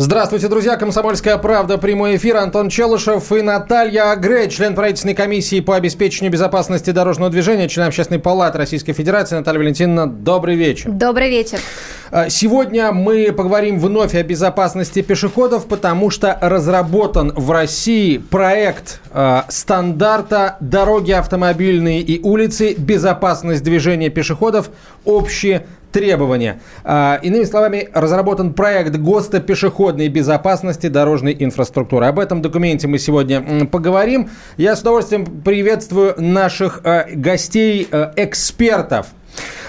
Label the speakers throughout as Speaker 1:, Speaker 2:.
Speaker 1: Здравствуйте, друзья. Комсомольская правда. Прямой эфир. Антон Челышев и Наталья Грей, член правительственной комиссии по обеспечению безопасности дорожного движения, член Общественной палаты Российской Федерации. Наталья Валентиновна, добрый вечер.
Speaker 2: Добрый вечер.
Speaker 1: А, Сегодня мы поговорим вновь о безопасности пешеходов, потому что разработан в России проект э, стандарта «Дороги автомобильные и улицы. Безопасность движения пешеходов. Общие требования». А, Иными словами, разработан проект ГОСТа пешеходной безопасности дорожной инфраструктуры. Об этом документе мы сегодня поговорим. Я с удовольствием приветствую наших э, гостей, э, экспертов.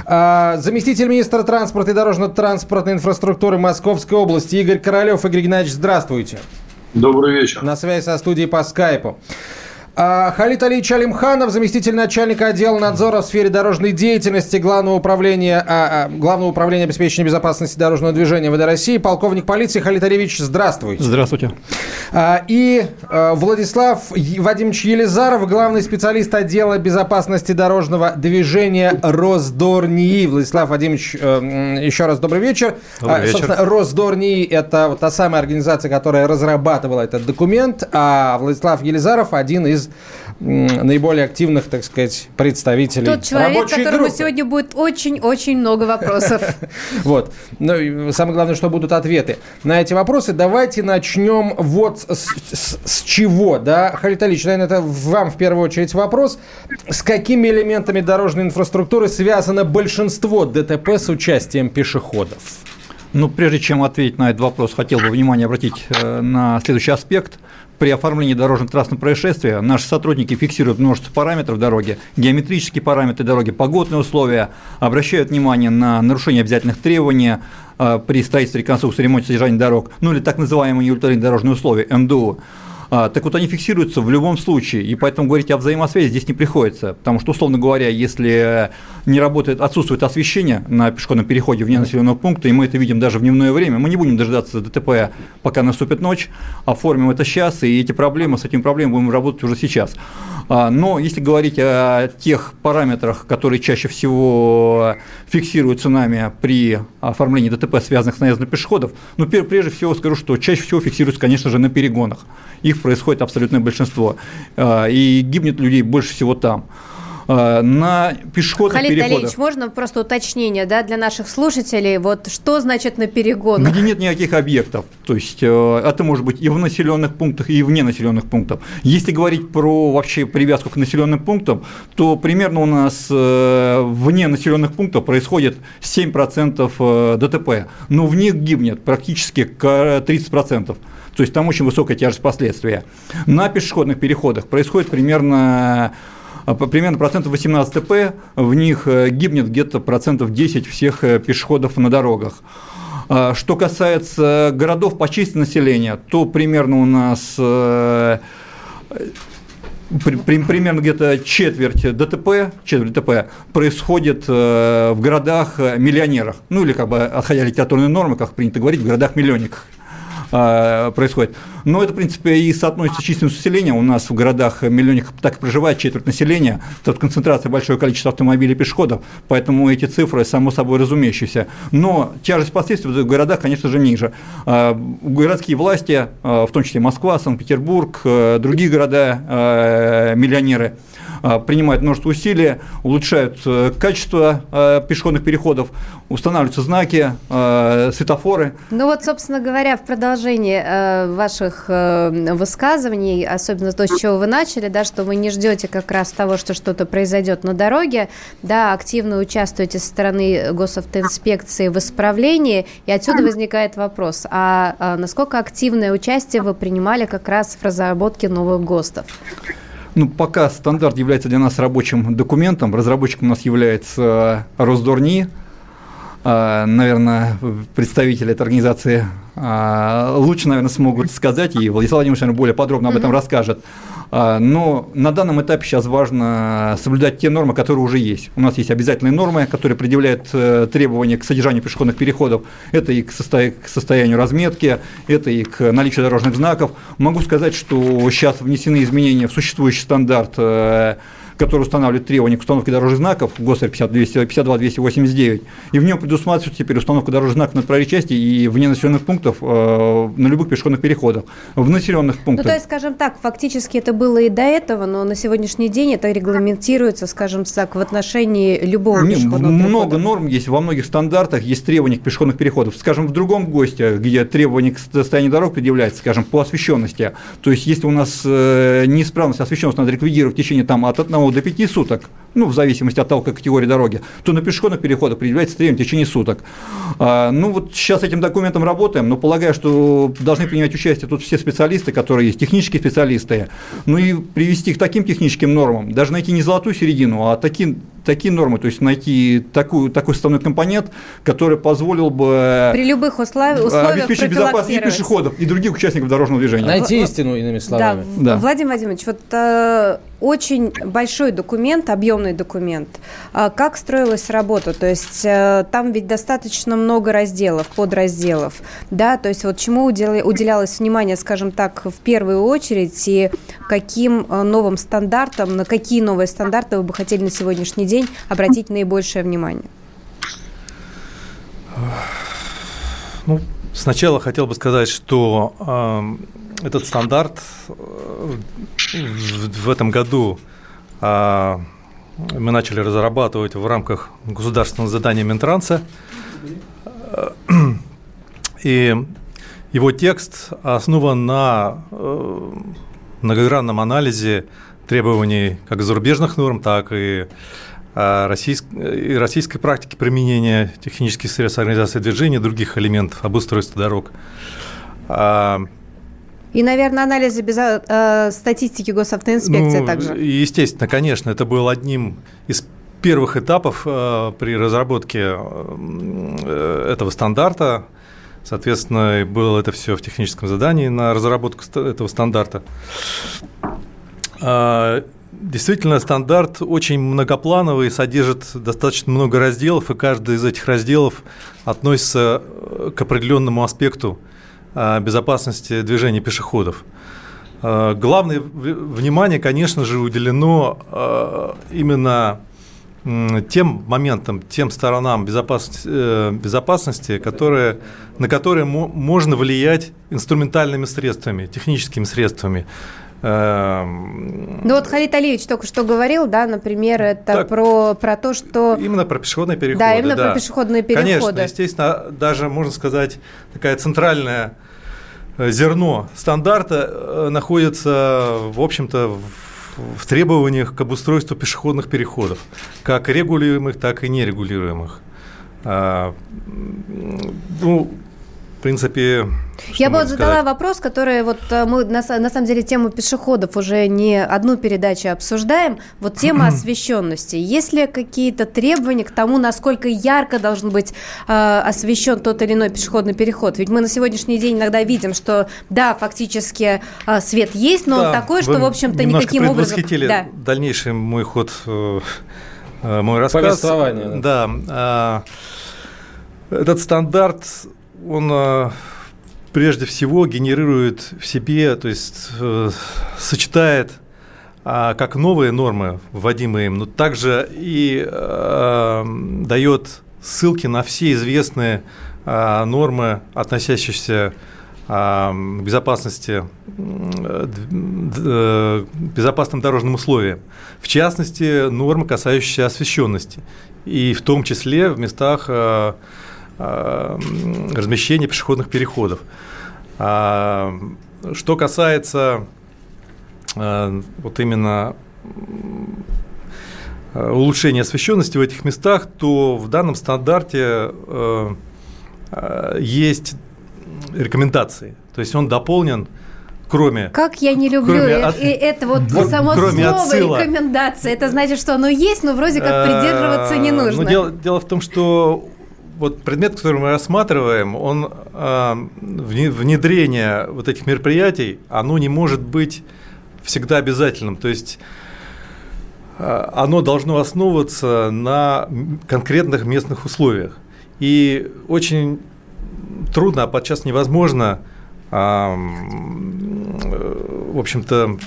Speaker 1: А, Заместитель министра транспорта и дорожно-транспортной инфраструктуры Московской области Игорь Королев. Игорь Геннадьевич, здравствуйте.
Speaker 3: Добрый вечер.
Speaker 1: На связи со студией по скайпу. А, Халид Алиевич Алимханов, заместитель начальника отдела надзора в сфере дорожной деятельности Главного управления, а, а, Главного управления обеспечения безопасности дорожного движения ВД России, полковник полиции Халид Алиевич, здравствуйте.
Speaker 4: Здравствуйте.
Speaker 1: А, И а, Владислав Вадимович Елизаров, главный специалист отдела безопасности дорожного движения Росдорнии. Владислав Вадимович, э, еще раз добрый вечер.
Speaker 4: Добрый
Speaker 1: А,
Speaker 4: вечер.
Speaker 1: Собственно, Росдорнии – это вот та самая организация, которая разрабатывала этот документ, а Владислав Елизаров – один из м, наиболее активных, так сказать, представителей
Speaker 2: Тот человек,
Speaker 1: рабочей
Speaker 2: которому
Speaker 1: группы.
Speaker 2: сегодня будет очень-очень много вопросов.
Speaker 1: Вот. Ну, и самое главное, что будут ответы на эти вопросы. Давайте начнем вот с чего, да? Халит Алич, наверное, это вам в первую очередь вопрос. С какими элементами дорожной инфраструктуры связано большинство ДТП с участием пешеходов?
Speaker 4: Ну, прежде чем ответить на этот вопрос, хотел бы внимание обратить э, на следующий аспект. При оформлении дорожно-транспортного происшествия наши сотрудники фиксируют множество параметров дороги, геометрические параметры дороги, погодные условия, обращают внимание на нарушение обязательных требований э, при строительстве, реконструкции, ремонте, содержании дорог, ну или так называемые неудовлетворенные дорожные условия, МДУ. А, так вот, они фиксируются в любом случае, и поэтому говорить о взаимосвязи здесь не приходится, потому что, условно говоря, если не работает, отсутствует освещение на пешеходном переходе вне населенного пункта, и мы это видим даже в дневное время, мы не будем дожидаться ДТП, пока наступит ночь, оформим это сейчас, и эти проблемы, с этими проблемами будем работать уже сейчас. А, Но если говорить о тех параметрах, которые чаще всего фиксируются нами при оформлении ДТП, связанных с наездом пешеходов, ну, прежде всего скажу, что чаще всего фиксируются, конечно же, на перегонах. Их происходит абсолютное большинство. А, И гибнет людей больше всего там. А, На пешеходных
Speaker 2: Халид
Speaker 4: переходах...
Speaker 2: Алиевич, можно просто уточнение да, для наших слушателей? Вот что значит на перегонах?
Speaker 4: Где нет никаких объектов. То есть э, это может быть и в населенных пунктах, и вне населенных пунктов. Если говорить про вообще привязку к населенным пунктам, то примерно у нас э, вне населенных пунктов происходит 7% э, ДТП, но в них гибнет практически к 30%. То есть там очень высокая тяжесть последствия. На пешеходных переходах происходит примерно по- примерно процентов 18 ТП, в них э, гибнет где-то процентов 10 всех э, пешеходов на дорогах. А, Что касается городов по численности населения, то примерно у нас э, при- при- примерно где-то четверть ДТП, четверть ДТП происходит э, в городах-миллионерах. Ну или как бы отходя от литературной нормы, как принято говорить, в городах-миллионниках э, происходит. Но это, в принципе, и соотносится с численностью населения. У нас в городах миллионниках так и проживает четверть населения. Тут концентрация большое количество автомобилей и пешеходов, поэтому эти цифры, само собой, разумеющиеся. Но тяжесть последствий в городах, конечно же, ниже. Э, Городские власти, э, в том числе Москва, Санкт-Петербург, другие города, миллионеры, принимают множество усилий, улучшают э, качество э, пешеходных переходов, устанавливаются знаки, э, светофоры.
Speaker 2: Ну вот, собственно говоря, в продолжении э, ваших э, высказываний, особенно то, с чего вы начали, да, что вы не ждете как раз того, что что-то произойдет на дороге, да, активно участвуете со стороны госавтоинспекции в исправлении, и отсюда возникает вопрос, а, а насколько активное участие вы принимали как раз в разработке новых ГОСТов?
Speaker 4: Ну, пока стандарт является для нас рабочим документом, разработчиком у нас является Росдорни, А, наверное, представитель этой организации лучше, наверное, смогут сказать, и Владислав Владимирович, наверное, более подробно об этом расскажет. А, но на данном этапе сейчас важно соблюдать те нормы, которые уже есть. У нас есть обязательные нормы, которые предъявляют э, требования к содержанию пешеходных переходов. Это и к, состоянию разметки, это и к наличию дорожных знаков. Могу сказать, что сейчас внесены изменения в существующий стандарт э, который устанавливает требования к установке дорожных знаков, ГОСТ 52-289, и в нем предусматривается теперь установка дорожных знаков на проезжей части и вне населенных пунктов э, на любых пешеходных переходах. В населенных пунктах.
Speaker 2: Ну, то есть, скажем так, фактически это было и до этого, но на сегодняшний день это регламентируется, скажем так, в отношении любого
Speaker 4: Не, пешеходного Много перехода. норм есть во многих стандартах, есть требования к пешеходных переходов. Скажем, в другом ГОСТе, где требования к состоянию дорог предъявляются, скажем, по освещенности. То есть, если у нас э, неисправность освещенности надо ликвидировать в течение там, от 1 до 5 суток, ну, в зависимости от того, как категории дороги, то на пешеходных переходах предъявляется требование в течение суток. А, ну, вот сейчас этим документом работаем, но полагаю, что должны принимать участие тут все специалисты, которые есть, технические специалисты, ну и привести к таким техническим нормам, даже найти не золотую середину, а такие такие нормы, то есть найти такую, такой составной компонент, который позволил бы
Speaker 2: при любых условиях,
Speaker 4: обеспечить безопасность и пешеходов, и других участников дорожного движения.
Speaker 1: Найти истину, иными словами.
Speaker 2: Да, да. Владимир Владимирович, вот э, очень большой документ, объемный документ. Э, как строилась работа? То есть э, там ведь достаточно много разделов, подразделов, да, то есть вот чему уделялось внимание, скажем так, в первую очередь, и каким э, новым стандартам, на какие новые стандарты вы бы хотели на сегодняшний день обратить наибольшее внимание?
Speaker 3: Ну, сначала хотел бы сказать, что э, этот стандарт э, в, в этом году э, мы начали разрабатывать в рамках государственного задания Минтранса. И его текст основан на э, многогранном анализе требований как зарубежных норм, так и а, российской, российской практики применения технических средств организации движения, других элементов обустройства дорог. А,
Speaker 2: и, наверное, анализы без, э, статистики госавтоинспекции
Speaker 3: ну,
Speaker 2: также.
Speaker 3: Естественно, конечно, это был одним из первых этапов э, при разработке э, этого стандарта. Соответственно, было это все в техническом задании на разработку этого стандарта. Действительно, стандарт очень многоплановый, содержит достаточно много разделов, и каждый из этих разделов относится э, к определенному аспекту а, безопасности движения пешеходов. А, главное внимание, конечно же, уделено именно тем моментам, тем сторонам безопасности, э, безопасности которые, на которые можно влиять инструментальными средствами, техническими средствами.
Speaker 2: Эм, ну вот Халид Алиевич только что говорил, да, например, это так, про, про то, что...
Speaker 3: Именно про пешеходные переходы.
Speaker 2: Да, именно да. про пешеходные переходы.
Speaker 3: Конечно, естественно, даже, можно сказать, такая центральная э, зерно стандарта э, находится, в общем-то, в, в требованиях к обустройству пешеходных переходов, как регулируемых, так и нерегулируемых. А, ну, в принципе,
Speaker 2: я бы вот задала вопрос, который вот э, мы на, на самом деле тему пешеходов уже не одну передачу обсуждаем. Вот тема освещенности. Есть ли какие-то требования к тому, насколько ярко должен быть э, освещен тот или иной пешеходный переход? Ведь мы на сегодняшний день иногда видим, что да, фактически э, свет есть, но да, он такой, что в общем-то никаким образом.
Speaker 3: Да. дальнейший мой ход, э, э мой рассказ.
Speaker 1: Повествование.
Speaker 3: Да. да э, этот стандарт он э, прежде всего генерирует в себе, то есть э, сочетает а, как новые нормы, вводимые им, но также и э, дает ссылки на все известные нормы, относящиеся к безопасности, безопасным дорожным условиям. В частности, нормы, касающиеся освещенности. И в том числе в местах размещения пешеходных переходов. А, что касается э, вот именно э, улучшения освещенности в этих местах, то в данном стандарте есть рекомендации. То есть он дополнен кроме...
Speaker 2: Как я не люблю кроме, от, это вот вот само кроме слово отсыла. рекомендация. Это значит, что оно есть, но вроде как придерживаться не нужно.
Speaker 3: Но дело, дело в том, что вот предмет, который мы рассматриваем, он э, внедрение вот этих мероприятий, оно не может быть всегда обязательным. То есть э, оно должно основываться на конкретных местных условиях. И очень трудно, а подчас невозможно, э, в общем-то,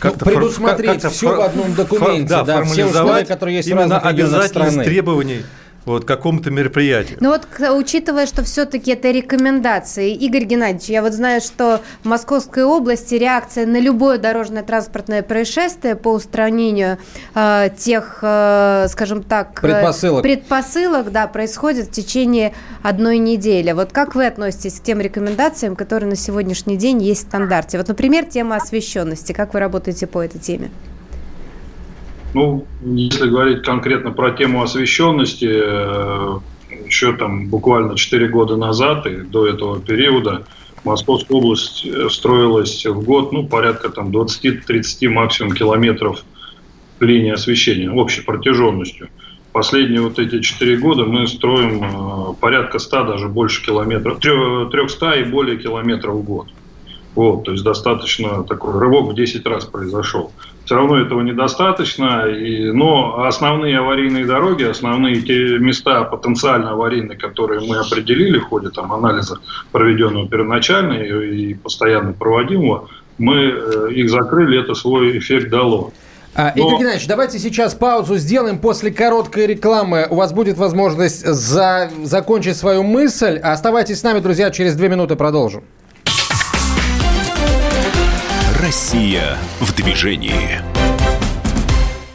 Speaker 1: как-то ну, предусмотреть как все в одном документе,
Speaker 3: да, да все условия, которые есть именно обязательность требований вот какому-то мероприятию.
Speaker 2: Ну вот, учитывая, что все-таки это рекомендации, Игорь Геннадьевич, я вот знаю, что в Московской области реакция на любое дорожное транспортное происшествие по устранению э, тех, э, скажем так,
Speaker 1: э, предпосылок.
Speaker 2: предпосылок, да, происходит в течение одной недели. Вот как вы относитесь к тем рекомендациям, которые на сегодняшний день есть в стандарте? Вот, например, тема освещенности. Как вы работаете по этой теме?
Speaker 5: Ну, если говорить конкретно про тему освещенности, э, еще там буквально 4 года назад и до этого периода Московская область э, строилась в год, ну, порядка там 20-30 максимум километров линии освещения общей протяженностью. Последние вот эти 4 года мы строим э, порядка 100, даже больше километров, 300 и более километров в год. Вот, то есть достаточно такой рывок в 10 раз произошел. Все равно этого недостаточно, и, но основные аварийные дороги, основные те места потенциально аварийные, которые мы определили в ходе там, анализа, проведенного первоначально и, и постоянно проводимого, мы э, их закрыли, это свой эффект дало.
Speaker 1: А, Но... Игорь Геннадьевич, давайте сейчас паузу сделаем. После короткой рекламы у вас будет возможность за... закончить свою мысль. Оставайтесь с нами, друзья, через две минуты продолжим.
Speaker 6: Россия в движении.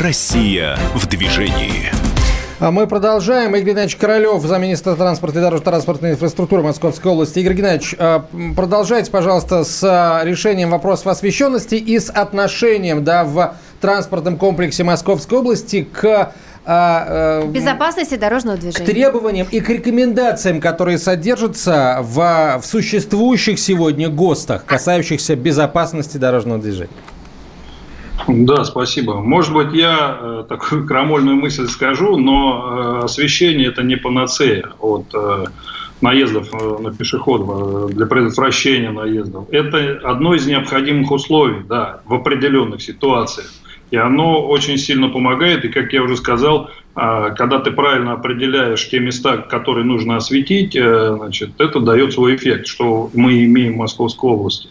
Speaker 6: Россия в движении.
Speaker 1: А мы продолжаем. Игорь Геннадьевич Королев, замминистра транспорта и дорожно-транспортной инфраструктуры Московской области. Игорь Геннадьевич, а, продолжайте, пожалуйста, с а, решением вопросов освещенности и с отношением да, в транспортном комплексе Московской области к
Speaker 2: безопасности дорожного движения.
Speaker 1: К требованиям и к рекомендациям, которые содержатся в, в существующих сегодня ГОСТах, касающихся безопасности дорожного движения.
Speaker 5: Да, спасибо. Может быть, я э, такую крамольную мысль скажу, но э, освещение это не панацея от э, наездов на пешеходов, э, для предотвращения наездов. Это одно из необходимых условий, да, в определенных ситуациях. И оно очень сильно помогает. И, как я уже сказал, э, когда ты правильно определяешь те места, которые нужно осветить, значит, это дает свой эффект, что мы имеем в Московской области.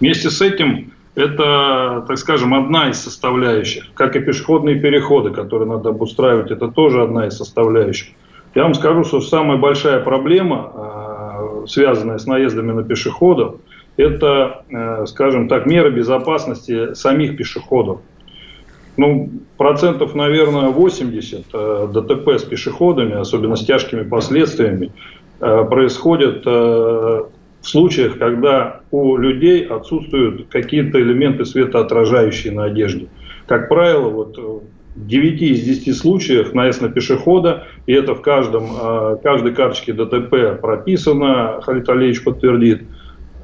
Speaker 5: Вместе с этим это, так скажем, одна из составляющих. Как и пешеходные переходы, которые надо обустраивать, это тоже одна из составляющих. Я вам скажу, что самая большая проблема, а, связанная с наездами на пешеходов, это, э, скажем так, меры безопасности самих пешеходов. Ну, процентов, наверное, 80 э, ДТП с пешеходами, особенно с тяжкими последствиями, происходят в случаях, когда у людей отсутствуют какие-то элементы светоотражающие на одежде. Как правило, вот в 9 из 10 случаев наезд на пешехода, и это в каждом, а, каждой карточке ДТП прописано, Халид Алиевич подтвердит,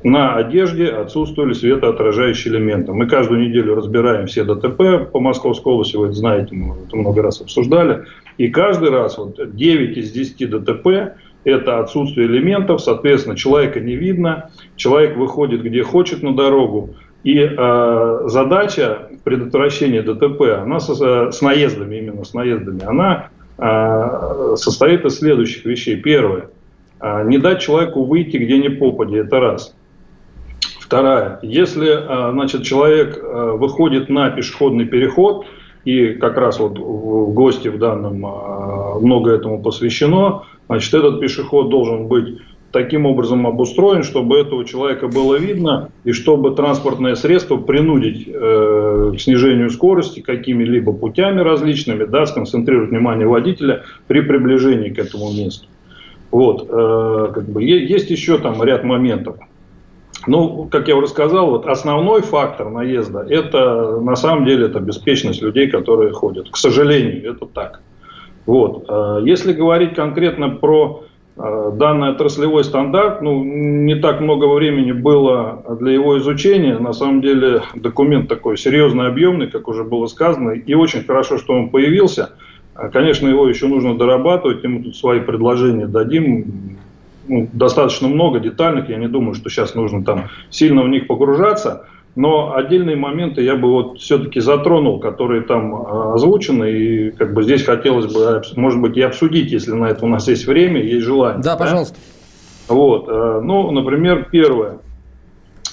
Speaker 5: на одежде отсутствовали светоотражающие элементы. Мы каждую неделю разбираем все ДТП по Московской области, вы это знаете, мы это много раз обсуждали. И каждый раз вот 9 из 10 ДТП это отсутствие элементов, соответственно, человека не видно, человек выходит где хочет на дорогу, и э, задача предотвращения ДТП, она со, с наездами, именно с наездами, она э, состоит из следующих вещей. Первое, э, не дать человеку выйти где ни попади, это раз. Вторая, если э, значит, человек э, выходит на пешеходный переход, и как раз вот в гости в данном э, много этому посвящено, Значит, этот пешеход должен быть таким образом обустроен, чтобы этого человека было видно и чтобы транспортное средство принудить э, к снижению скорости какими-либо путями различными, да, сконцентрировать внимание водителя при приближении к этому месту. Вот, э, как бы, есть еще там ряд моментов. Ну, как я уже сказал, вот основной фактор наезда – это на самом деле это беспечность людей, которые ходят. К сожалению, это так. Вот. Э, если говорить конкретно про э, данный отраслевой стандарт, ну, не так много времени было для его изучения. На самом деле документ такой серьезный, объемный, как уже было сказано, и очень хорошо, что он появился. Э, конечно, его еще нужно дорабатывать, и мы тут свои предложения дадим ну, достаточно много детальных, я не думаю, что сейчас нужно там сильно в них погружаться, но отдельные моменты я бы вот все-таки затронул, которые там а, озвучены, и как бы здесь хотелось бы, может быть, и обсудить, если на это у нас есть время, есть желание.
Speaker 1: Да, да? пожалуйста.
Speaker 5: Вот, э, ну, например, первое.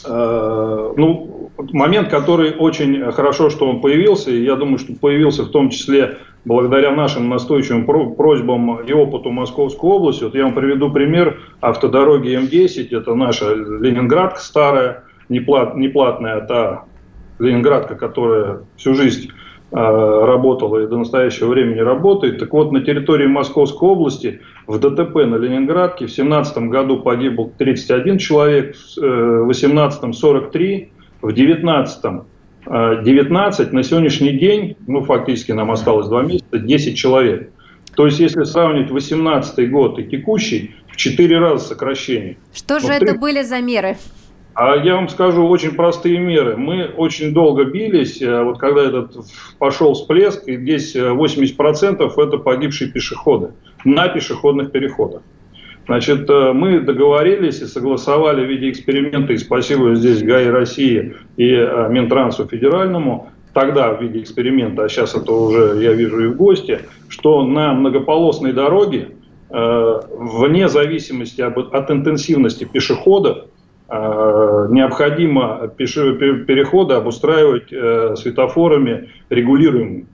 Speaker 5: Э, ну, момент, который очень хорошо, что он появился, и я думаю, что появился в том числе благодаря нашим настойчивым просьбам и опыту Московской области. Вот я вам приведу пример автодороги М10, это наша Ленинградка старая, не, плат, не платная, а та Ленинградка, которая всю жизнь э, работала и до настоящего времени работает. Так вот, на территории Московской области в ДТП на Ленинградке в 2017 году погибл 31 человек, в 2018 43, в 2019 19, на сегодняшний день, ну фактически нам осталось 2 месяца, 10 человек. То есть, если сравнить 18 год и текущий, в 4 раза сокращение.
Speaker 2: Что же это были за меры?
Speaker 5: А я вам скажу очень простые меры. Мы очень долго бились, э, вот когда этот пошел всплеск, и здесь 80% э, это погибшие пешеходы на пешеходных переходах. Значит, э, мы договорились и согласовали в виде эксперимента, и спасибо здесь ГАИ России и Минтрансу федеральному, тогда в виде эксперимента, а сейчас это уже я вижу и в гости, что на многополосной дороге, вне зависимости от интенсивности пешеходов, необходимо переходы обустраивать светофорами регулируемыми.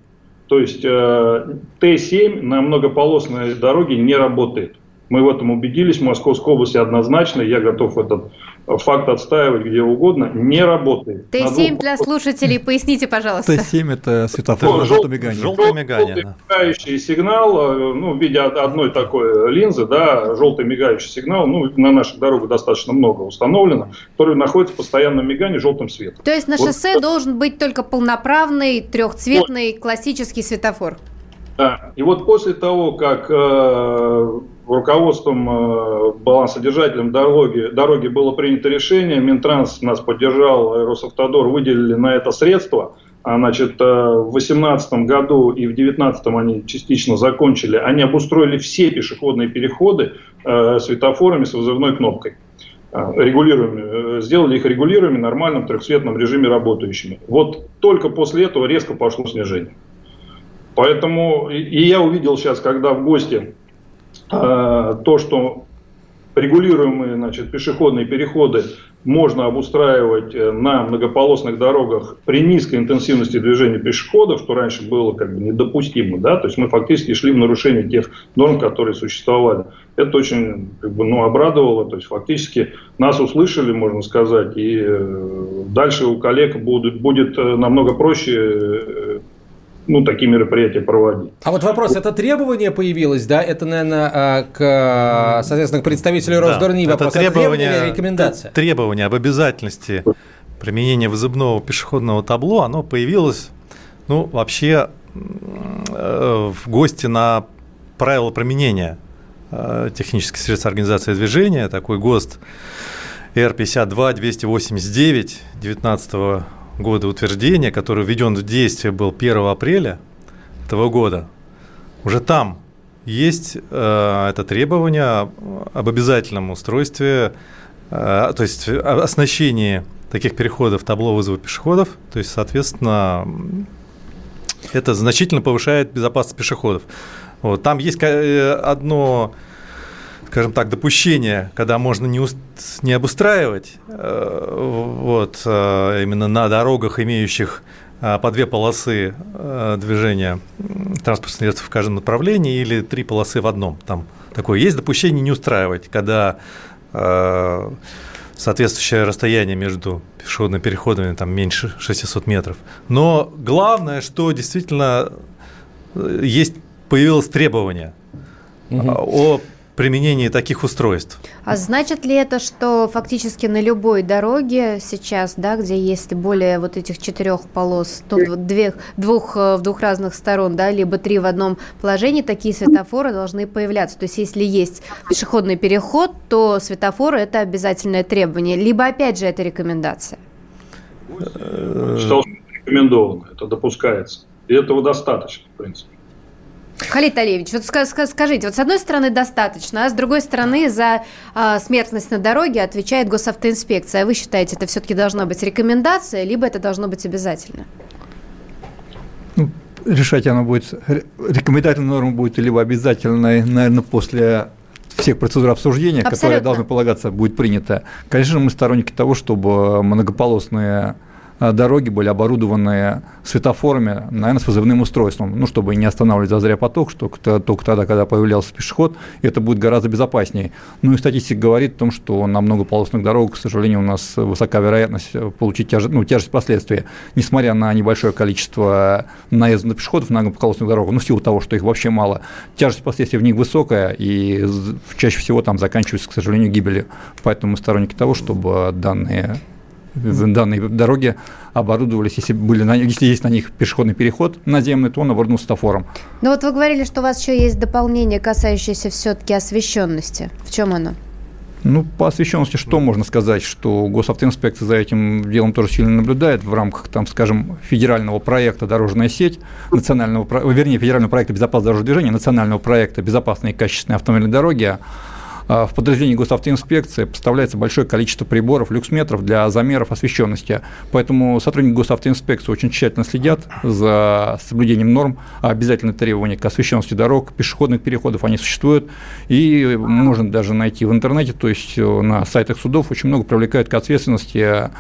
Speaker 5: То есть Т7 на многополосной дороге не работает. Мы в этом убедились в Московской области однозначно. Я готов этот факт отстаивать где угодно. Не работает.
Speaker 2: Т7 для слушателей, поясните, пожалуйста.
Speaker 4: Т7 это светофор на желтом мигании.
Speaker 5: Желтое мигание. Желтый мигающий сигнал, э, ну, в виде одной такой линзы, да, желтый мигающий сигнал, ну, на наших дорогах достаточно много установлено, который находится в постоянном мигании желтым светом.
Speaker 2: То есть на шоссе вот. должен быть только полноправный трехцветный классический светофор?
Speaker 5: Да. И вот после того, как э, руководством э, балансодержателем дороги, дороги было принято решение, Минтранс нас поддержал, Росавтодор выделили на это средства. А, значит, э, в 2018 году и в 2019 они частично закончили. Они обустроили все пешеходные переходы э, светофорами с вызывной кнопкой регулируемыми, сделали их регулируемыми, нормальном трехцветном режиме работающими. Вот только после этого резко пошло снижение. Поэтому и я увидел сейчас, когда в гости то, что регулируемые значит, пешеходные переходы можно обустраивать э, на многополосных дорогах при низкой интенсивности движения пешеходов, что раньше было как бы недопустимо, да, то есть мы фактически шли в нарушение тех норм, которые существовали. Это очень как бы, ну, обрадовало, то есть фактически нас услышали, можно сказать, и э, дальше у коллег будет, будет э, намного проще ну, такие мероприятия проводить.
Speaker 1: А вот вопрос, это требование появилось, да? Это, наверное, а, к, соответственно, к представителю Росдорни
Speaker 3: да,
Speaker 1: вопрос.
Speaker 3: Это требование,
Speaker 1: это требование, рекомендация?
Speaker 3: Требование об обязательности применения вызывного пешеходного табло, оно появилось, ну, вообще э, в гости на правила применения э, технических средств организации движения, такой ГОСТ Р-52-289 19 года утверждения, который введен в действие был 1 апреля этого года, уже там есть э, это требование об обязательном устройстве, э, то есть оснащении таких переходов табло вызова пешеходов, то есть, соответственно, это значительно повышает безопасность пешеходов. Вот, там есть э, одно скажем так, допущение, когда можно не, уст... не обустраивать э, вот, э, именно на дорогах, имеющих э, по две полосы движения транспортных средств в каждом направлении или три полосы в одном. Там такое есть допущение не устраивать, когда соответствующее расстояние между пешеходными переходами там меньше 600 метров. Но главное, что действительно есть появилось требование угу. о применении таких устройств.
Speaker 2: А значит ли это, что фактически на любой дороге сейчас, да, где есть более вот этих четырех полос, двух, двух, э, в двух разных сторон, да, либо три в одном положении, такие светофоры должны появляться. То есть если есть пешеходный переход, то светофоры – это обязательное требование, либо опять же это рекомендация?
Speaker 5: Что рекомендовано, это допускается. И этого достаточно, в принципе.
Speaker 2: Халид Алиевич, вот скажите, вот с одной стороны достаточно, а с другой стороны за а, смертность на дороге отвечает госавтоинспекция. А вы считаете, это все-таки должна быть рекомендация, либо это должно быть обязательно?
Speaker 4: Ну, решать оно будет, рекомендательная норма будет либо обязательной, наверное, после всех процедур обсуждения, Абсолютно. которые должны полагаться, будет принято. Конечно, мы сторонники того, чтобы многополосные Э, дороги были оборудованы светофорами, наверное, с вызывным устройством, ну, чтобы не останавливать зазря поток, что только тогда, когда появлялся пешеход, это будет гораздо безопаснее. Ну и статистика говорит о том, что на многополосных дорогах, к сожалению, у нас высока вероятность получить тяж... ну, тяжесть последствий, несмотря на небольшое количество наездов на пешеходов на многополосных дорогах, ну, в силу того, что их вообще мало, тяжесть последствий в них высокая, и чаще всего там заканчивается, к сожалению, гибелью. Поэтому мы сторонники того, чтобы данные данные дороги оборудовались, если, были на, если есть на них пешеходный переход наземный, то он оборудован светофором.
Speaker 2: Ну вот вы говорили, что у вас еще есть дополнение, касающееся все-таки освещенности. В чем оно?
Speaker 4: Ну, по освещенности что можно сказать, что госавтоинспекция за этим делом тоже сильно наблюдает в рамках, там, скажем, федерального проекта «Дорожная сеть», национального, вернее, федерального проекта «Безопасность дорожного движения», национального проекта «Безопасные и качественные автомобильные дороги», а, в подразделении госавтоинспекции поставляется большое количество приборов, люксметров для замеров освещенности. Поэтому сотрудники госавтоинспекции очень тщательно следят за соблюдением норм, а обязательные требования к освещенности дорог, пешеходных переходов, они существуют. И можно даже найти в интернете, то есть на сайтах судов очень много привлекают к ответственности а,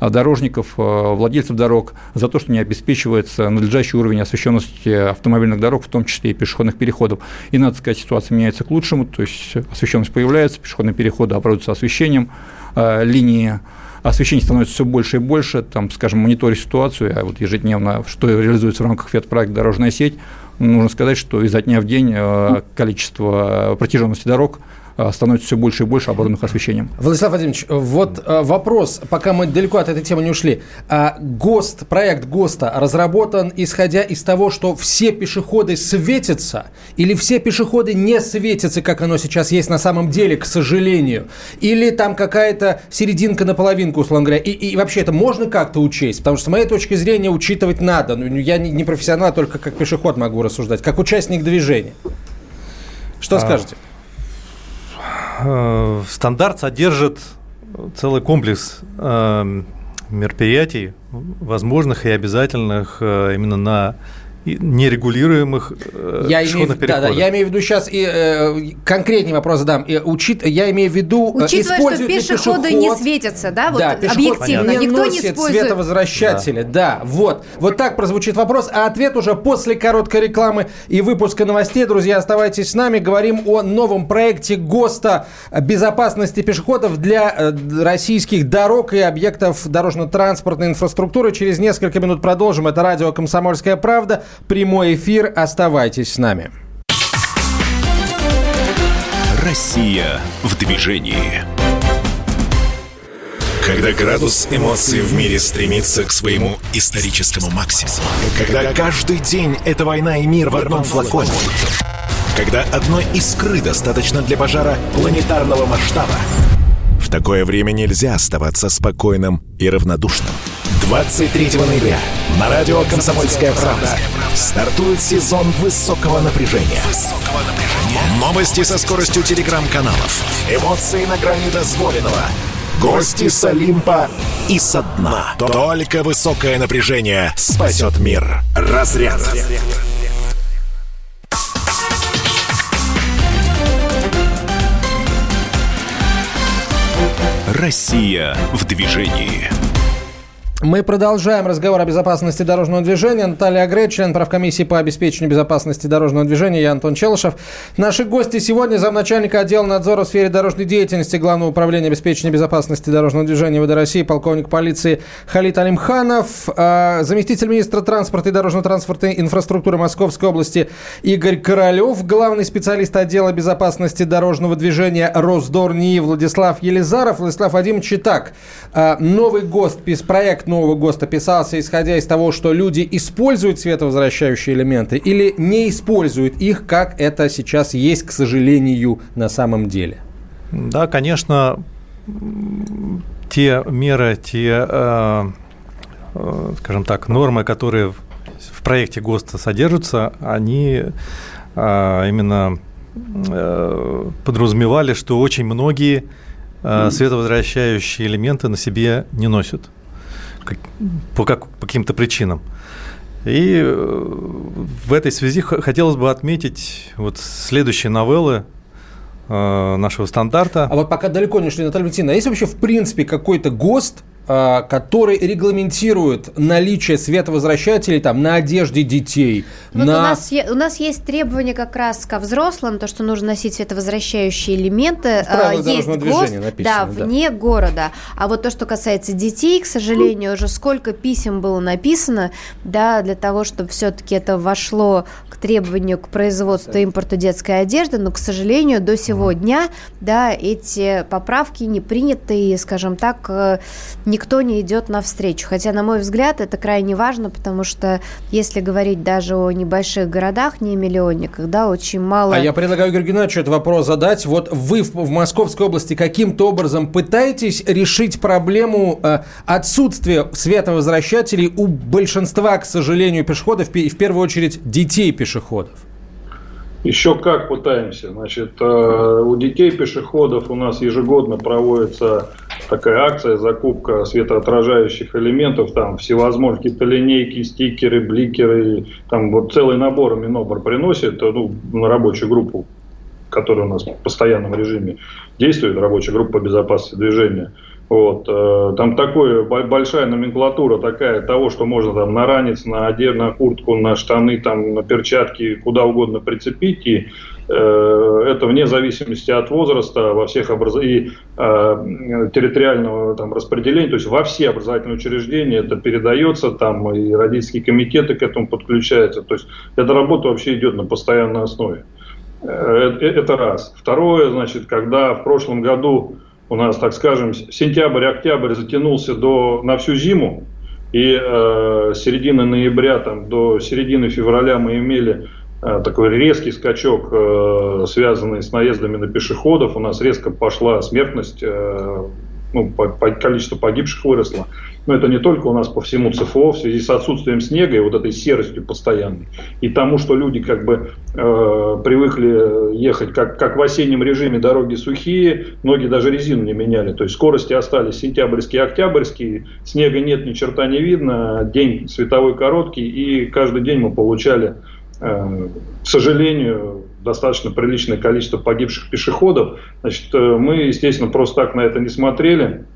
Speaker 4: дорожников, а, владельцев дорог за то, что не обеспечивается надлежащий уровень освещенности автомобильных дорог, в том числе и пешеходных переходов. И, надо сказать, ситуация меняется к лучшему, то есть освещенность появляется, пешеходные переходы оборудуются освещением, а, линии освещения становится все больше и больше, там, скажем, мониторя ситуацию, а вот ежедневно, что реализуется в рамках ветпроекта «Дорожная сеть», нужно сказать, что изо дня в день количество протяженности дорог – Э, становится все больше и больше оборудованных освещением.
Speaker 1: Владислав Владимирович, вот э, вопрос, пока мы далеко от этой темы не ушли. А ГОСТ, проект ГОСТа разработан исходя из того, что все пешеходы светятся, или все пешеходы не светятся, как оно сейчас есть на самом деле, к сожалению, или там какая-то серединка на половинку, условно говоря, и, и вообще это можно как-то учесть? Потому что с моей точки зрения учитывать надо. Ну, я не, не профессионал, только как пешеход могу рассуждать, как участник движения. Что а, скажете?
Speaker 3: Э, стандарт содержит целый комплекс э, мероприятий, возможных и обязательных э, именно на нерегулируемых
Speaker 1: э, я имею, да, да, я имею в виду сейчас и э, конкретный вопрос задам. И, учит, я имею в виду,
Speaker 2: э, Учитывая, что пешеходы пешеход, не светятся, да, вот да, объективно,
Speaker 1: не никто не использует. световозвращатели, да. да, вот. Вот так прозвучит вопрос, а ответ уже после короткой рекламы и выпуска новостей. Друзья, оставайтесь с нами. Говорим о новом проекте ГОСТа безопасности пешеходов для э, российских дорог и объектов дорожно-транспортной инфраструктуры. Через несколько минут продолжим. Это радио «Комсомольская правда». Прямой эфир. Оставайтесь с нами.
Speaker 6: Россия в движении. Когда градус эмоций в мире стремится к своему историческому максимуму. Когда каждый день это война и мир в одном флаконе. Когда одной искры достаточно для пожара планетарного масштаба. В такое время нельзя оставаться спокойным и равнодушным. 23 ноября на радио «Комсомольская правда» стартует сезон высокого напряжения. Новости со скоростью телеграм-каналов, эмоции на грани дозволенного, гости с Олимпа и со дна. Только высокое напряжение спасет мир. Разряд. Россия в движении.
Speaker 1: Мы продолжаем разговор о безопасности дорожного движения. Наталья Агре, член правкомиссии по обеспечению безопасности дорожного движения. Я Антон Челышев. Наши гости сегодня замначальника отдела надзора в сфере дорожной деятельности Главного управления обеспечения безопасности дорожного движения ВД России, полковник полиции Халит Алимханов, а, заместитель министра транспорта и дорожно-транспортной инфраструктуры Московской области Игорь Королев, главный специалист отдела безопасности дорожного движения Росдор НИИ Владислав Елизаров. Владислав Вадимович, итак, а, новый ГОСТ, проект нового ГОСТа писался, исходя из того, что люди используют световозвращающие элементы или не используют их, как это сейчас есть, к сожалению, на самом деле?
Speaker 3: Да, конечно, те меры, те, э, э, скажем так, нормы, которые в проекте ГОСТа содержатся, они э, именно подразумевали, что очень многие световозвращающие элементы на себе не носят по, как, по каким-то причинам. И э, в этой связи хотелось бы отметить вот следующие новеллы э, нашего стандарта.
Speaker 1: А вот пока далеко не шли, Наталья Валентиновна, а есть вообще в принципе какой-то ГОСТ, который регламентирует наличие световозвращателей там, на одежде детей.
Speaker 2: Вот на... у, нас, у нас есть требования как раз ко взрослым, то, что нужно носить световозвращающие элементы.
Speaker 1: Правила есть ГОСТ, написано,
Speaker 2: да, да, вне города. А вот то, что касается детей, к сожалению, уже сколько писем было написано, да, для того, чтобы все-таки это вошло к требованию к производству и импорту детской одежды, но, к сожалению, до сего дня, да, эти поправки не приняты, и, скажем так, э, не никто не идет навстречу. Хотя, на мой взгляд, это крайне важно, потому что если говорить даже о небольших городах, не миллионниках, да, очень мало...
Speaker 1: А я предлагаю Игорь Геннадьевичу этот вопрос задать. Вот вы в, в Московской области каким-то образом пытаетесь решить проблему э, отсутствия световозвращателей у большинства, к сожалению, пешеходов, и в первую очередь детей пешеходов?
Speaker 5: Еще как пытаемся. Значит, э, у детей пешеходов у нас ежегодно проводится такая акция, закупка светоотражающих элементов, там всевозможные какие-то линейки, стикеры, бликеры, там вот целый набор Минобр приносит ну, на рабочую группу, которая у нас в постоянном режиме действует, рабочая группа безопасности движения. Вот, э, там такая большая номенклатура такая того, что можно там на ранец, на одежду, на куртку, на штаны, там, на перчатки, куда угодно прицепить. И э, это вне зависимости от возраста во всех образ... и э, территориального там, распределения, то есть во все образовательные учреждения это передается, там и родительские комитеты к этому подключаются. То есть эта работа вообще идет на постоянной основе. Э, это раз. Второе, значит, когда в прошлом году у нас, так скажем, сентябрь-октябрь затянулся до, на всю зиму, и э, середины ноября там, до середины февраля мы имели э, такой резкий скачок, э, связанный с наездами на пешеходов. У нас резко пошла смертность, э, ну, по, по, количество погибших выросло. Но это не только у нас по всему ЦФО, в связи с отсутствием снега и вот этой серостью постоянной. И тому, что люди как бы э, привыкли ехать, как, как в осеннем режиме дороги сухие, многие даже резину не меняли. То есть скорости остались сентябрьские, октябрьские, снега нет, ни черта не видно, день световой короткий, и каждый день мы получали, э, к сожалению, достаточно приличное количество погибших пешеходов. Значит, э, мы, естественно, просто так на это не смотрели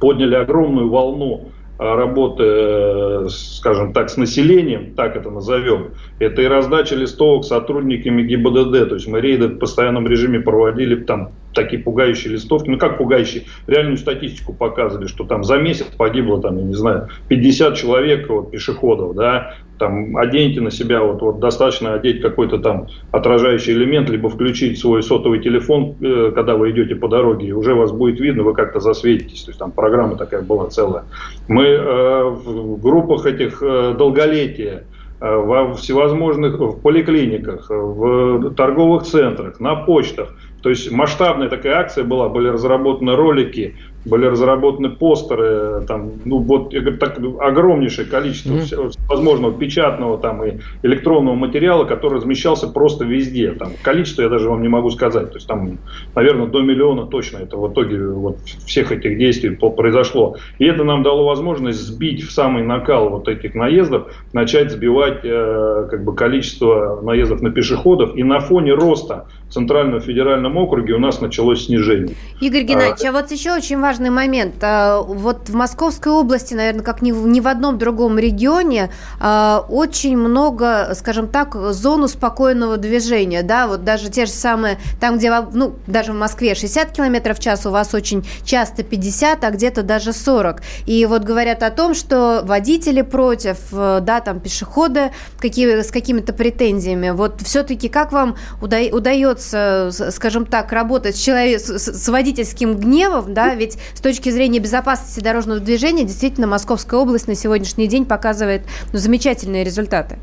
Speaker 5: подняли огромную волну а, работы, э, скажем так, с населением, так это назовем, это и раздача листовок сотрудниками ГИБДД. То есть мы рейды в постоянном режиме проводили там такие пугающие листовки. Ну как пугающие? Реальную статистику показывали, что там за месяц погибло, там, я не знаю, 50 человек вот, пешеходов, да, там оденьте на себя, вот, вот достаточно одеть какой-то там отражающий элемент, либо включить свой сотовый телефон, э, когда вы идете по дороге, и уже вас будет видно, вы как-то засветитесь. То есть там программа такая была целая. Мы э, в группах этих э, долголетия, э, во всевозможных в поликлиниках, в торговых центрах, на почтах. То есть масштабная такая акция была, были разработаны ролики, были разработаны постеры, там, ну вот, так, огромнейшее количество mm-hmm. возможного печатного там и электронного материала, который размещался просто везде. Там, количество я даже вам не могу сказать. То есть там, наверное, до миллиона точно это в итоге вот всех этих действий произошло. И это нам дало возможность сбить в самый накал вот этих наездов, начать сбивать э, как бы количество наездов на пешеходов. И на фоне роста в Центральном федеральном округе у нас началось снижение.
Speaker 2: Игорь Геннадьевич, а, а вот еще очень важный момент. А, вот в Московской области, наверное, как ни в, ни в одном другом регионе, а, очень много, скажем так, зону спокойного движения, да, вот даже те же самые, там, где, ну, даже в Москве 60 километров в час, у вас очень часто 50, а где-то даже 40. И вот говорят о том, что водители против, э, да, там, пешеходы какие, с какими-то претензиями. Вот все-таки как вам уда- удается, скажем так, работать с, человек, с, водительским гневом, да, ведь с точки зрения безопасности дорожного движения действительно Московская область на сегодняшний день показывает ну, замечательные результаты.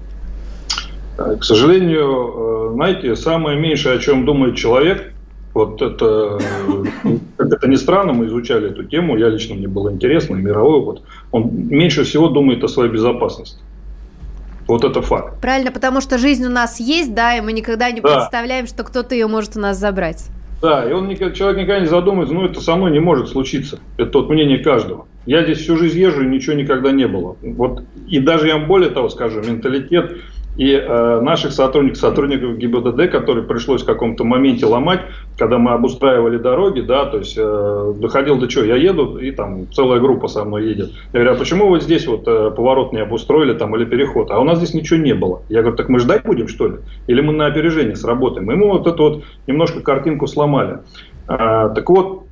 Speaker 5: К сожалению, э, знаете, самое меньшее, о чем думает человек, вот это, как это ни странно, мы изучали эту тему, я лично, мне было интересно, мировой опыт, он меньше всего думает о своей безопасности. Вот это факт.
Speaker 2: Правильно, потому что жизнь у нас есть, да, и мы никогда не да. представляем, что кто-то ее может у нас забрать.
Speaker 5: Да, и он человек никогда не задумывается, ну это со мной не может случиться. Это вот мнение каждого. Я здесь всю жизнь езжу, и ничего никогда не было. Вот, и даже я вам более того скажу, менталитет и э, наших сотрудников, сотрудников ГИБДД, которые пришлось в каком-то моменте ломать, когда мы обустраивали дороги, да, то есть э, доходил до чего, я еду, и там целая группа со мной едет. Я говорю, а почему вы здесь вот э, поворот не обустроили там или переход? А у нас здесь ничего не было. Я говорю, так мы ждать будем, что ли? Или мы на опережение сработаем? Мы ему вот эту вот немножко картинку сломали. А, так вот,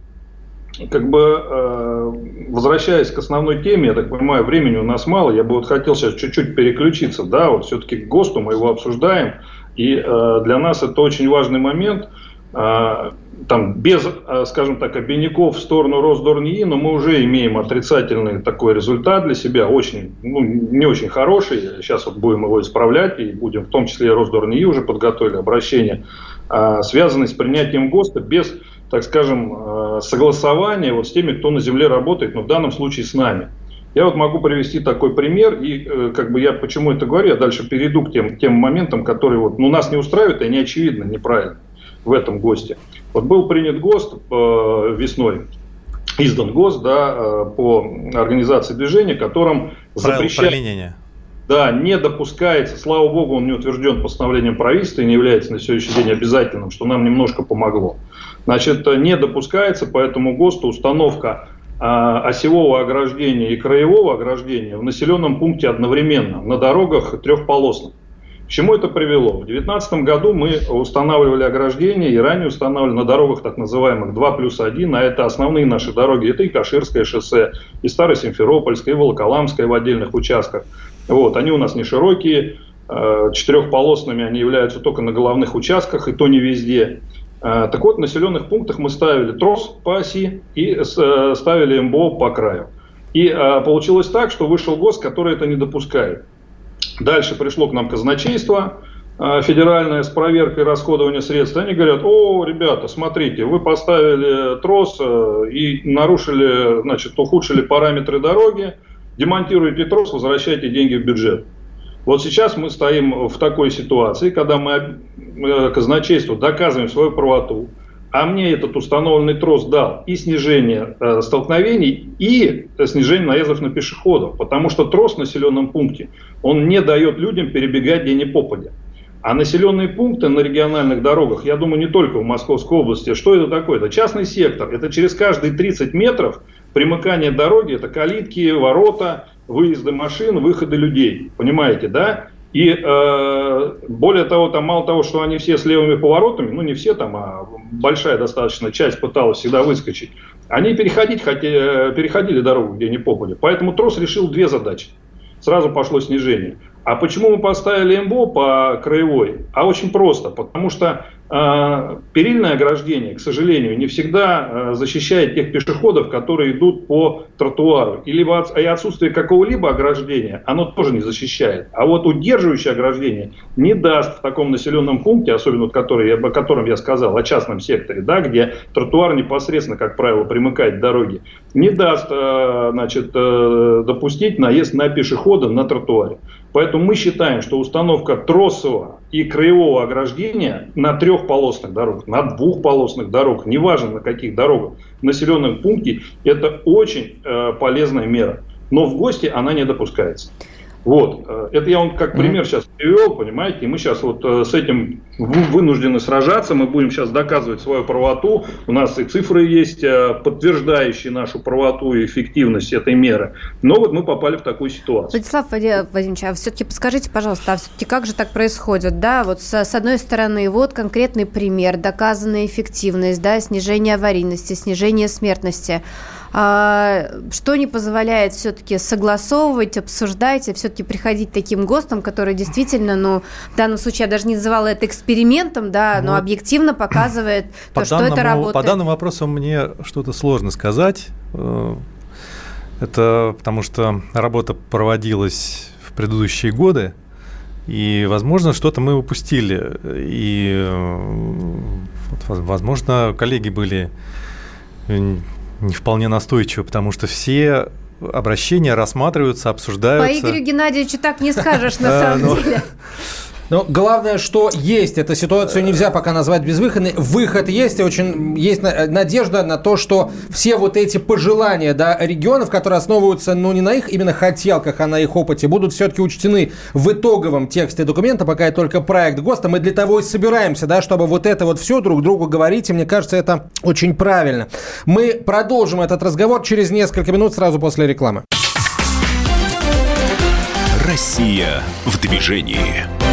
Speaker 5: как бы э, возвращаясь к основной теме, я так понимаю, времени у нас мало, я бы вот хотел сейчас чуть-чуть переключиться, да, вот все-таки к ГОСТу мы его обсуждаем, и э, для нас это очень важный момент, э, там без, скажем так, обиняков в сторону Росдорнии, но мы уже имеем отрицательный такой результат для себя, очень, ну, не очень хороший, сейчас вот будем его исправлять, и будем в том числе и Росдорнии уже подготовили обращение, связанное с принятием ГОСТа без так скажем, э, согласование вот с теми, кто на земле работает, но в данном случае с нами. Я вот могу привести такой пример, и э, как бы я почему это говорю, я дальше перейду к тем, тем моментам, которые вот, ну, нас не устраивают, и они очевидно неправильно в этом ГОСТе. Вот был принят ГОСТ э, весной, издан ГОСТ да, э, по организации движения, которым запрещается... Да, не допускается, слава богу, он не утвержден постановлением правительства и не является на сегодняшний день обязательным, что нам немножко помогло. Значит, не допускается по этому ГОСТу установка а, осевого ограждения и краевого ограждения в населенном пункте одновременно на дорогах трехполосных. К чему это привело? В 2019 году мы устанавливали ограждения и ранее устанавливали на дорогах так называемых 2 плюс 1, а это основные наши дороги, это и Каширское шоссе, и Старосимферопольское, и Волоколамское в отдельных участках. Вот, они у нас не широкие, э, четырехполосными они являются только на головных участках, и то не везде. Э, так вот, в населенных пунктах мы ставили трос по оси и э, ставили МБО по краю. И получилось так, что вышел ГОС, который это не допускает. Дальше пришло к нам казначейство федеральное с проверкой расходования средств. Они говорят, о, ребята, смотрите, вы поставили трос и нарушили, значит, ухудшили параметры дороги, демонтируете трос, возвращайте деньги в бюджет. Вот сейчас мы стоим в такой ситуации, когда мы казначейству доказываем свою правоту, а мне этот установленный трос дал и снижение э, столкновений, и снижение наездов на пешеходов, потому что трос в населенном пункте, он не дает людям перебегать где ни попадя. А населенные пункты на региональных дорогах, я думаю, не только в Московской области, что это такое? Это частный сектор, это через каждые 30 метров примыкание дороги, это калитки, ворота, выезды машин, выходы людей. Понимаете, да? И э, более того, там мало того, что они все с левыми поворотами, ну не все там, а большая достаточно часть пыталась всегда выскочить, они переходить хотели, переходили дорогу, где не попали. Поэтому трос решил две задачи. Сразу пошло снижение. А почему мы поставили МБО по краевой? А очень просто, потому что э, перильное ограждение, к сожалению, не всегда э, защищает тех пешеходов, которые идут по тротуару. И, либо и отсутствие какого-либо ограждения, оно тоже не защищает. А вот удерживающее ограждение не даст в таком населенном пункте, особенно вот который, о котором я сказал, о частном секторе, да, где тротуар непосредственно, как правило, примыкает к дороге, не даст э, значит, э, допустить наезд на пешехода на тротуаре. Поэтому мы считаем, что установка тросового и краевого ограждения на трехполосных дорогах, на двухполосных дорогах, неважно на каких дорогах, в населенном пункте, это очень э, полезная мера. Но в гости она не допускается. Вот, э, это я вам как пример сейчас привел, понимаете, и мы сейчас вот э, с этим вынуждены сражаться, мы будем сейчас доказывать свою правоту, у нас и цифры есть, э, подтверждающие нашу правоту и эффективность этой меры, но вот мы попали в такую ситуацию.
Speaker 2: Владислав Владимирович, а все-таки подскажите, пожалуйста, а все-таки как же так происходит, да, вот с, с одной стороны, вот конкретный пример, доказанная эффективность, да, снижение аварийности, снижение смертности, что не позволяет все-таки согласовывать, обсуждать и все-таки приходить таким ГОСТом, который действительно, ну, в данном случае я даже не называла это экспериментом, да, но вот. объективно показывает
Speaker 3: по
Speaker 2: то, данному, что это работает.
Speaker 3: По данному вопросу мне что-то сложно сказать. Э, это потому что работа проводилась в предыдущие годы, и, возможно, что-то мы упустили. И, э, возможно, коллеги были не вполне настойчиво, потому что все обращения рассматриваются, обсуждаются.
Speaker 2: По Игорю Геннадьевичу так не скажешь на самом ну, деле.
Speaker 1: Но главное, что есть. Эту ситуацию нельзя пока назвать безвыходной. Выход есть, и очень есть надежда на то, что все вот эти пожелания да, регионов, которые основываются ну, не на их именно хотелках, а на их опыте, будут все-таки учтены в итоговом тексте документа, пока это только проект ГОСТа. Мы для того и собираемся, да, чтобы вот это вот все друг другу говорить, и мне кажется, это очень правильно. Мы продолжим этот разговор через несколько минут сразу после рекламы.
Speaker 6: Россия в движении.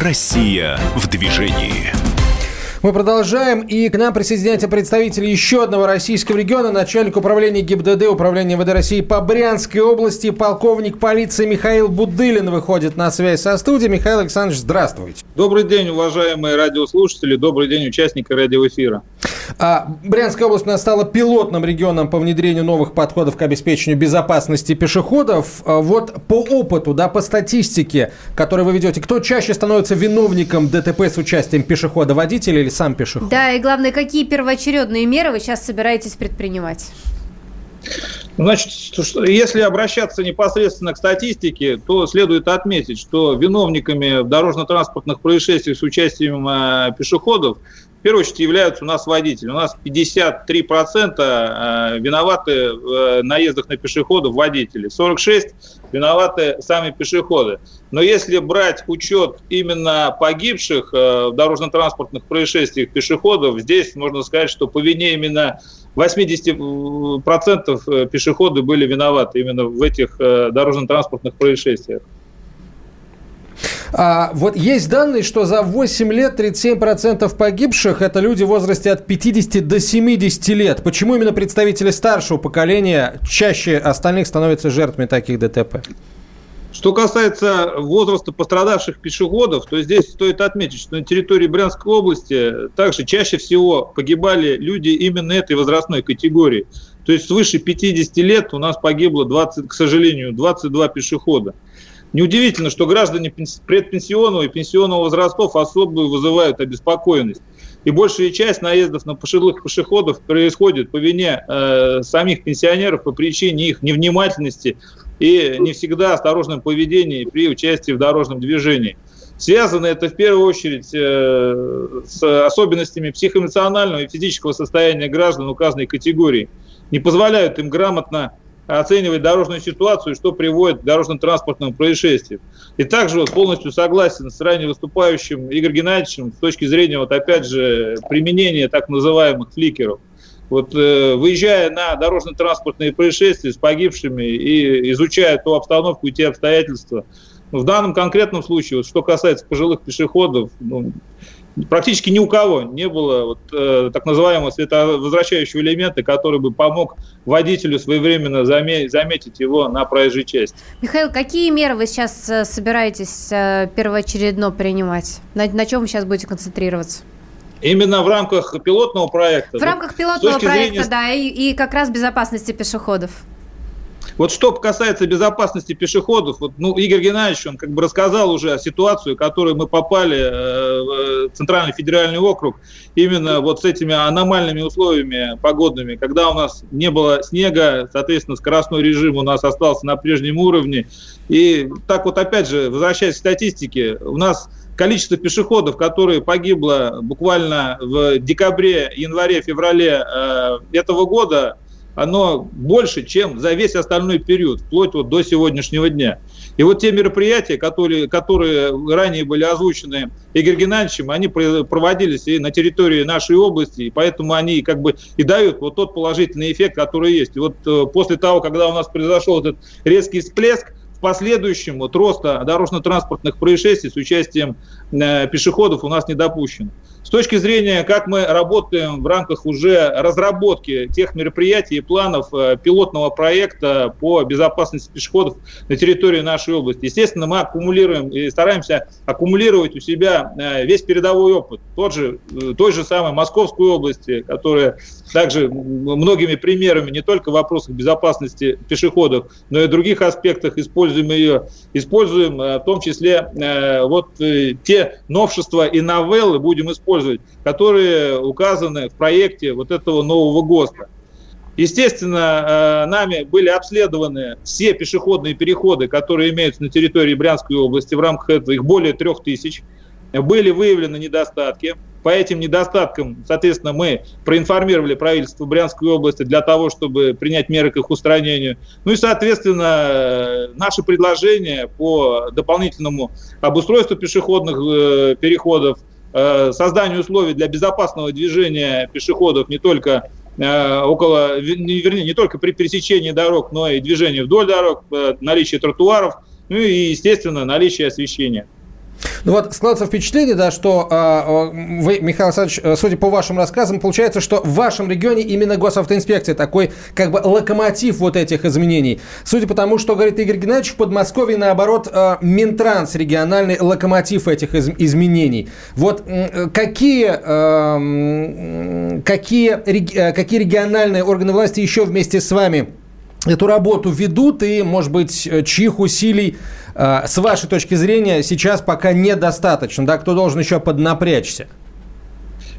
Speaker 6: Россия в движении.
Speaker 1: Мы продолжаем, и к нам присоединяется представитель еще одного российского региона, начальник управления ГИБДД Управления МВД России по Брянской области, полковник полиции Михаил Будылин выходит на связь со студией. Михаил Александрович, здравствуйте.
Speaker 7: Добрый день, уважаемые радиослушатели, добрый день, участники радиоэфира.
Speaker 1: А, Брянская область у нас стала пилотным регионом по внедрению новых подходов к обеспечению безопасности пешеходов. А, вот по опыту, да, по статистике, которую вы ведете, кто чаще становится виновником ДТП с участием пешехода, водителя или сам пешеход?
Speaker 2: Да, и главное, какие первоочередные меры вы сейчас собираетесь предпринимать?
Speaker 7: Значит, если обращаться непосредственно к статистике, то следует отметить, что виновниками дорожно-транспортных происшествий с участием э, пешеходов в первую очередь являются у нас водители. У нас 53% э, виноваты в э, наездах на пешеходов водители, 46% виноваты сами пешеходы. Но если брать учет именно погибших э, в дорожно-транспортных происшествиях пешеходов, здесь можно сказать, что по вине именно 80% пешеходы были виноваты именно в этих дорожно-транспортных происшествиях.
Speaker 1: А, вот есть данные, что за 8 лет 37% погибших – это люди в возрасте от 50 до 70 лет. Почему именно представители старшего поколения чаще остальных становятся жертвами таких ДТП?
Speaker 7: Что касается возраста пострадавших пешеходов, то здесь стоит отметить, что на территории Брянской области также чаще всего погибали люди именно этой возрастной категории. То есть свыше 50 лет у нас погибло, 20, к сожалению, 22 пешехода. Неудивительно, что граждане предпенсионного и пенсионного возрастов особо вызывают обеспокоенность. И большая часть наездов на пожилых пешеходов происходит по вине э, самих пенсионеров по причине их невнимательности и не всегда осторожном поведении при участии в дорожном движении. Связано это в первую очередь э, с особенностями психоэмоционального и физического состояния граждан указанной категории. Не позволяют им грамотно оценивать дорожную ситуацию, что приводит к дорожно-транспортным происшествиям. И также вот полностью согласен с ранее выступающим Игорем Геннадьевичем с точки зрения, вот опять же, применения так называемых фликеров. Вот э, выезжая на дорожно-транспортные происшествия с погибшими и изучая ту обстановку и те обстоятельства, в данном конкретном случае, вот, что касается пожилых пешеходов, ну, практически ни у кого не было вот, э, так называемого световозвращающего элемента, который бы помог водителю своевременно заме- заметить его на проезжей части.
Speaker 2: Михаил, какие меры вы сейчас э, собираетесь э, первоочередно принимать? На, на чем вы сейчас будете концентрироваться?
Speaker 7: Именно в рамках пилотного проекта.
Speaker 2: В рамках пилотного проекта, зрения... да, и, и как раз безопасности пешеходов.
Speaker 7: Вот что касается безопасности пешеходов, вот, ну, Игорь Геннадьевич, он как бы рассказал уже ситуацию, в которую мы попали э, в Центральный федеральный округ, именно вот с этими аномальными условиями погодными, когда у нас не было снега, соответственно, скоростной режим у нас остался на прежнем уровне. И так вот, опять же, возвращаясь к статистике, у нас количество пешеходов, которые погибло буквально в декабре, январе, феврале э, этого года, оно больше, чем за весь остальной период, вплоть вот до сегодняшнего дня. И вот те мероприятия, которые, которые ранее были озвучены Игорем Геннадьевичем, они проводились и на территории нашей области, и поэтому они как бы и дают вот тот положительный эффект, который есть. И вот э, после того, когда у нас произошел этот резкий всплеск, в последующем вот роста дорожно-транспортных происшествий с участием пешеходов у нас не допущено. С точки зрения, как мы работаем в рамках уже разработки тех мероприятий и планов э, пилотного проекта по безопасности пешеходов на территории нашей области, естественно, мы аккумулируем и стараемся аккумулировать у себя э, весь передовой опыт. Тот же, э, той же самой Московской области, которая также многими примерами не только в вопросах безопасности пешеходов, но и в других аспектах используем ее, используем в том числе вот те новшества и новеллы будем использовать которые указаны в проекте вот этого нового ГОСТа. Естественно, э, нами были обследованы все пешеходные переходы, которые имеются на территории Брянской области. В рамках этого их более трех тысяч. Были выявлены недостатки. По этим недостаткам, соответственно, мы проинформировали правительство Брянской области для того, чтобы принять меры к их устранению. Ну и, соответственно, наши предложения по дополнительному обустройству пешеходных э, переходов – Э, созданию условий для безопасного движения пешеходов не только э, около, вернее, не только при пересечении дорог, но и движении вдоль дорог, наличие тротуаров, ну и, естественно, наличие освещения.
Speaker 1: Ну вот складывается впечатление, да, что э, вы, Михаил Александрович, э, судя по вашим рассказам, получается, что в вашем регионе именно госавтоинспекция такой как бы локомотив вот этих изменений. Судя по тому, что говорит Игорь Геннадьевич, в Подмосковье, наоборот, э, Минтранс региональный локомотив этих из, изменений. Вот э, какие, э, какие, э, какие региональные органы власти еще вместе с вами эту работу ведут и, может быть, чьих усилий э, с вашей точки зрения сейчас пока недостаточно, да, кто должен еще поднапрячься?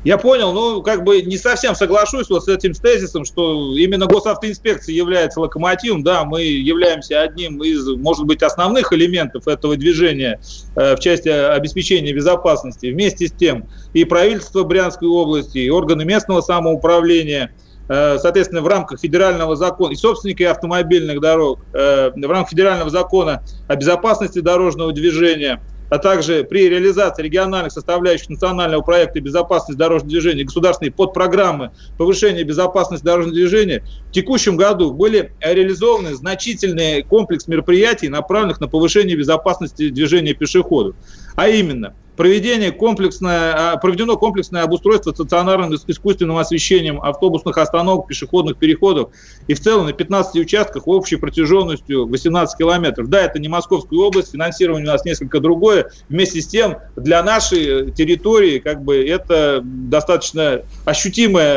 Speaker 7: Я понял, ну, как бы не совсем соглашусь вот с этим тезисом, что именно госавтоинспекция является локомотивом. Да, мы являемся одним из, может быть, основных элементов этого движения э, в части обеспечения безопасности. Вместе с тем и правительство Брянской области, и органы местного самоуправления – соответственно, в рамках федерального закона, и собственники автомобильных дорог, э, в рамках федерального закона о безопасности дорожного движения, а также при реализации региональных составляющих национального проекта безопасности дорожного движения, государственной подпрограммы повышения безопасности дорожного движения, в текущем году были реализованы значительный комплекс мероприятий, направленных на повышение безопасности движения пешеходов. А именно, проведение комплексное, а, проведено комплексное обустройство стационарным искусственным освещением автобусных остановок, пешеходных переходов и в целом на 15 участках общей протяженностью 18 километров. Да, это не Московская область, финансирование у нас несколько другое. Вместе с тем, для нашей территории как бы это достаточно ощутимое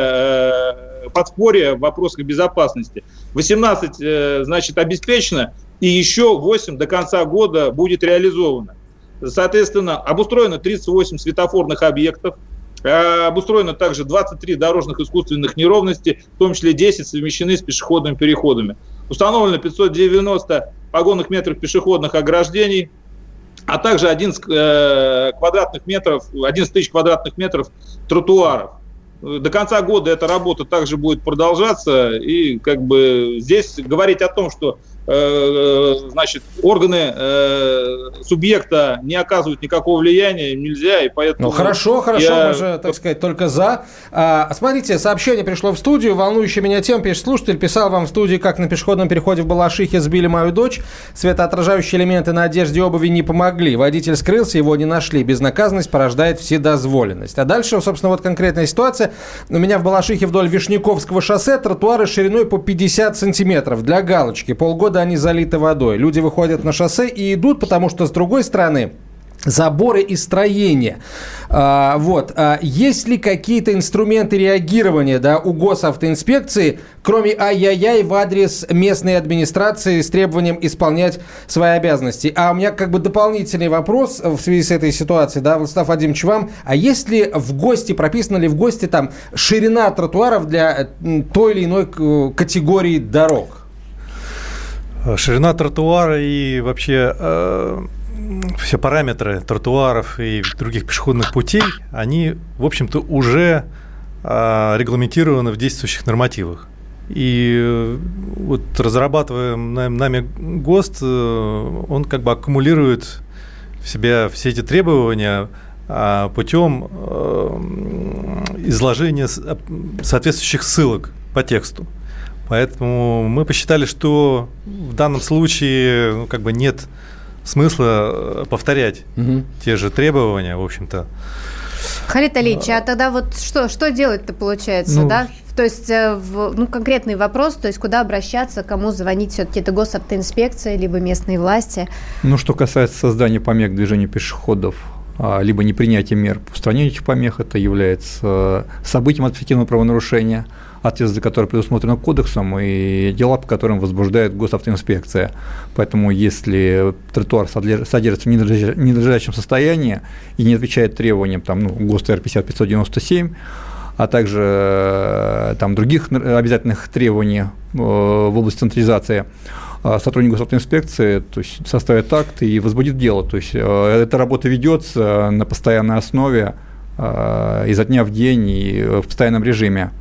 Speaker 7: э, подспорье в вопросах безопасности. 18, э, значит, обеспечено, и еще 8 до конца года будет реализовано. Соответственно, обустроено 38 светофорных объектов, а, обустроено также 23 дорожных искусственных неровности, в том числе 10 совмещены с пешеходными переходами. Установлено 590 погонных метров пешеходных ограждений, а также 11 э, квадратных метров, 11 тысяч квадратных метров тротуаров. До конца года эта работа также будет продолжаться, и как бы здесь говорить о том, что Э, значит, органы э, субъекта не оказывают никакого влияния, нельзя, и поэтому...
Speaker 1: Ну, хорошо, хорошо, я... мы же, так сказать, только за. А, смотрите, сообщение пришло в студию, волнующая меня тем, пишет слушатель, писал вам в студии, как на пешеходном переходе в Балашихе сбили мою дочь, светоотражающие элементы на одежде и обуви не помогли, водитель скрылся, его не нашли, безнаказанность порождает вседозволенность. А дальше, собственно, вот конкретная ситуация. У меня в Балашихе вдоль Вишняковского шоссе тротуары шириной по 50 сантиметров для галочки, полгода года они залиты водой. Люди выходят на шоссе и идут, потому что с другой стороны заборы и строения. А, вот. А есть ли какие-то инструменты реагирования да, у госавтоинспекции, кроме ай-яй-яй в адрес местной администрации с требованием исполнять свои обязанности? А у меня как бы дополнительный вопрос в связи с этой ситуацией, да, Владислав Владимирович, вам. А есть ли в ГОСТе, прописана ли в ГОСТе там ширина тротуаров для той или иной категории дорог?
Speaker 3: Ширина тротуара и вообще э, все параметры тротуаров и других пешеходных путей, они, в общем-то, уже э, регламентированы в действующих нормативах. И э, вот разрабатывая нами ГОСТ, э, он как бы аккумулирует в себя все эти требования а, путем э, изложения соответствующих ссылок по тексту. Поэтому мы посчитали, что в данном случае ну, как бы нет смысла повторять угу. те же требования, в общем-то.
Speaker 2: Халид Алич, а тогда вот что, что делать-то получается, ну, да? То есть, в, ну, конкретный вопрос, то есть, куда обращаться, кому звонить, все-таки это госавтоинспекция, либо местные власти?
Speaker 4: Ну, что касается создания помех движения пешеходов, а, либо непринятия мер по устранению этих помех, это является событием административного правонарушения – ответственность за которые предусмотрена кодексом, и дела, по которым возбуждает госавтоинспекция. Поэтому если тротуар содержится в ненадлежащем состоянии и не отвечает требованиям там, ну, ГОСТ Р-50-597, а также э, там, других обязательных требований э, в области централизации, э, сотрудник госавтоинспекции то есть, составит акт и возбудит дело. То есть эта работа ведется на постоянной основе изо дня в день и в постоянном режиме.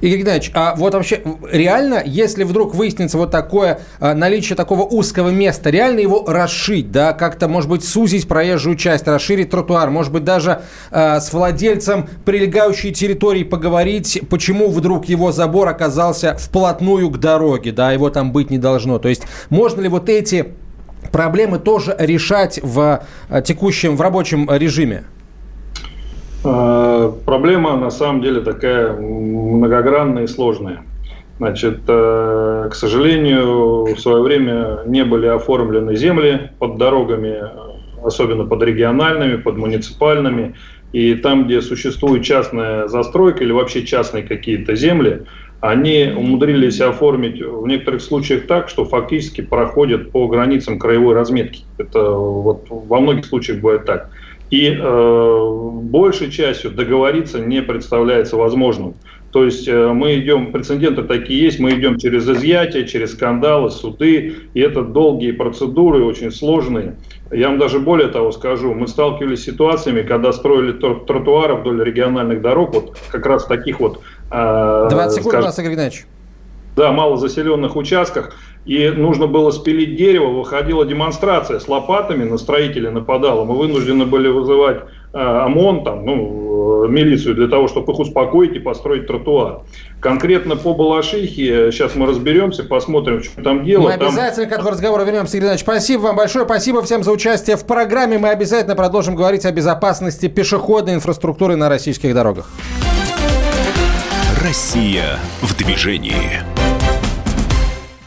Speaker 1: Игорь Геннадьевич, а вот вообще реально, если вдруг выяснится вот такое а, наличие такого узкого места, реально его расшить, да, как-то, может быть, сузить проезжую часть, расширить тротуар, может быть, даже э, с владельцем прилегающей территории поговорить, почему вдруг его забор оказался вплотную к дороге, да, его там быть не должно. То есть можно ли вот эти проблемы тоже решать в текущем, в рабочем режиме?
Speaker 5: Э, проблема на самом деле такая многогранная и сложная. Значит, э, к сожалению, в свое время не были оформлены земли под дорогами, особенно под региональными, под муниципальными. И там, где существует частная застройка или вообще частные какие-то земли, они умудрились оформить в некоторых случаях так, что фактически проходят по границам краевой разметки. Это вот во многих случаях бывает так. И э, большей частью договориться не представляется возможным. То есть э, мы идем, прецеденты такие есть, мы идем через изъятие, через скандалы, суды, и это долгие процедуры, очень сложные. Я вам даже более того скажу, мы сталкивались с ситуациями, когда строили тротуары вдоль региональных дорог, вот как раз в таких вот...
Speaker 1: Э, 20 секунд скажем, Игорь Геннадьевич.
Speaker 5: Да, малозаселенных участках и нужно было спилить дерево, выходила демонстрация с лопатами, на строителей нападала. Мы вынуждены были вызывать э, ОМОН, там, ну, э, милицию для того, чтобы их успокоить и построить тротуар. Конкретно по Балашихе, сейчас мы разберемся, посмотрим, что там дело.
Speaker 1: Мы обязательно там... к этому разговору вернемся, Игорь Иванович. Спасибо вам большое, спасибо всем за участие в программе. Мы обязательно продолжим говорить о безопасности пешеходной инфраструктуры на российских дорогах.
Speaker 6: Россия в движении.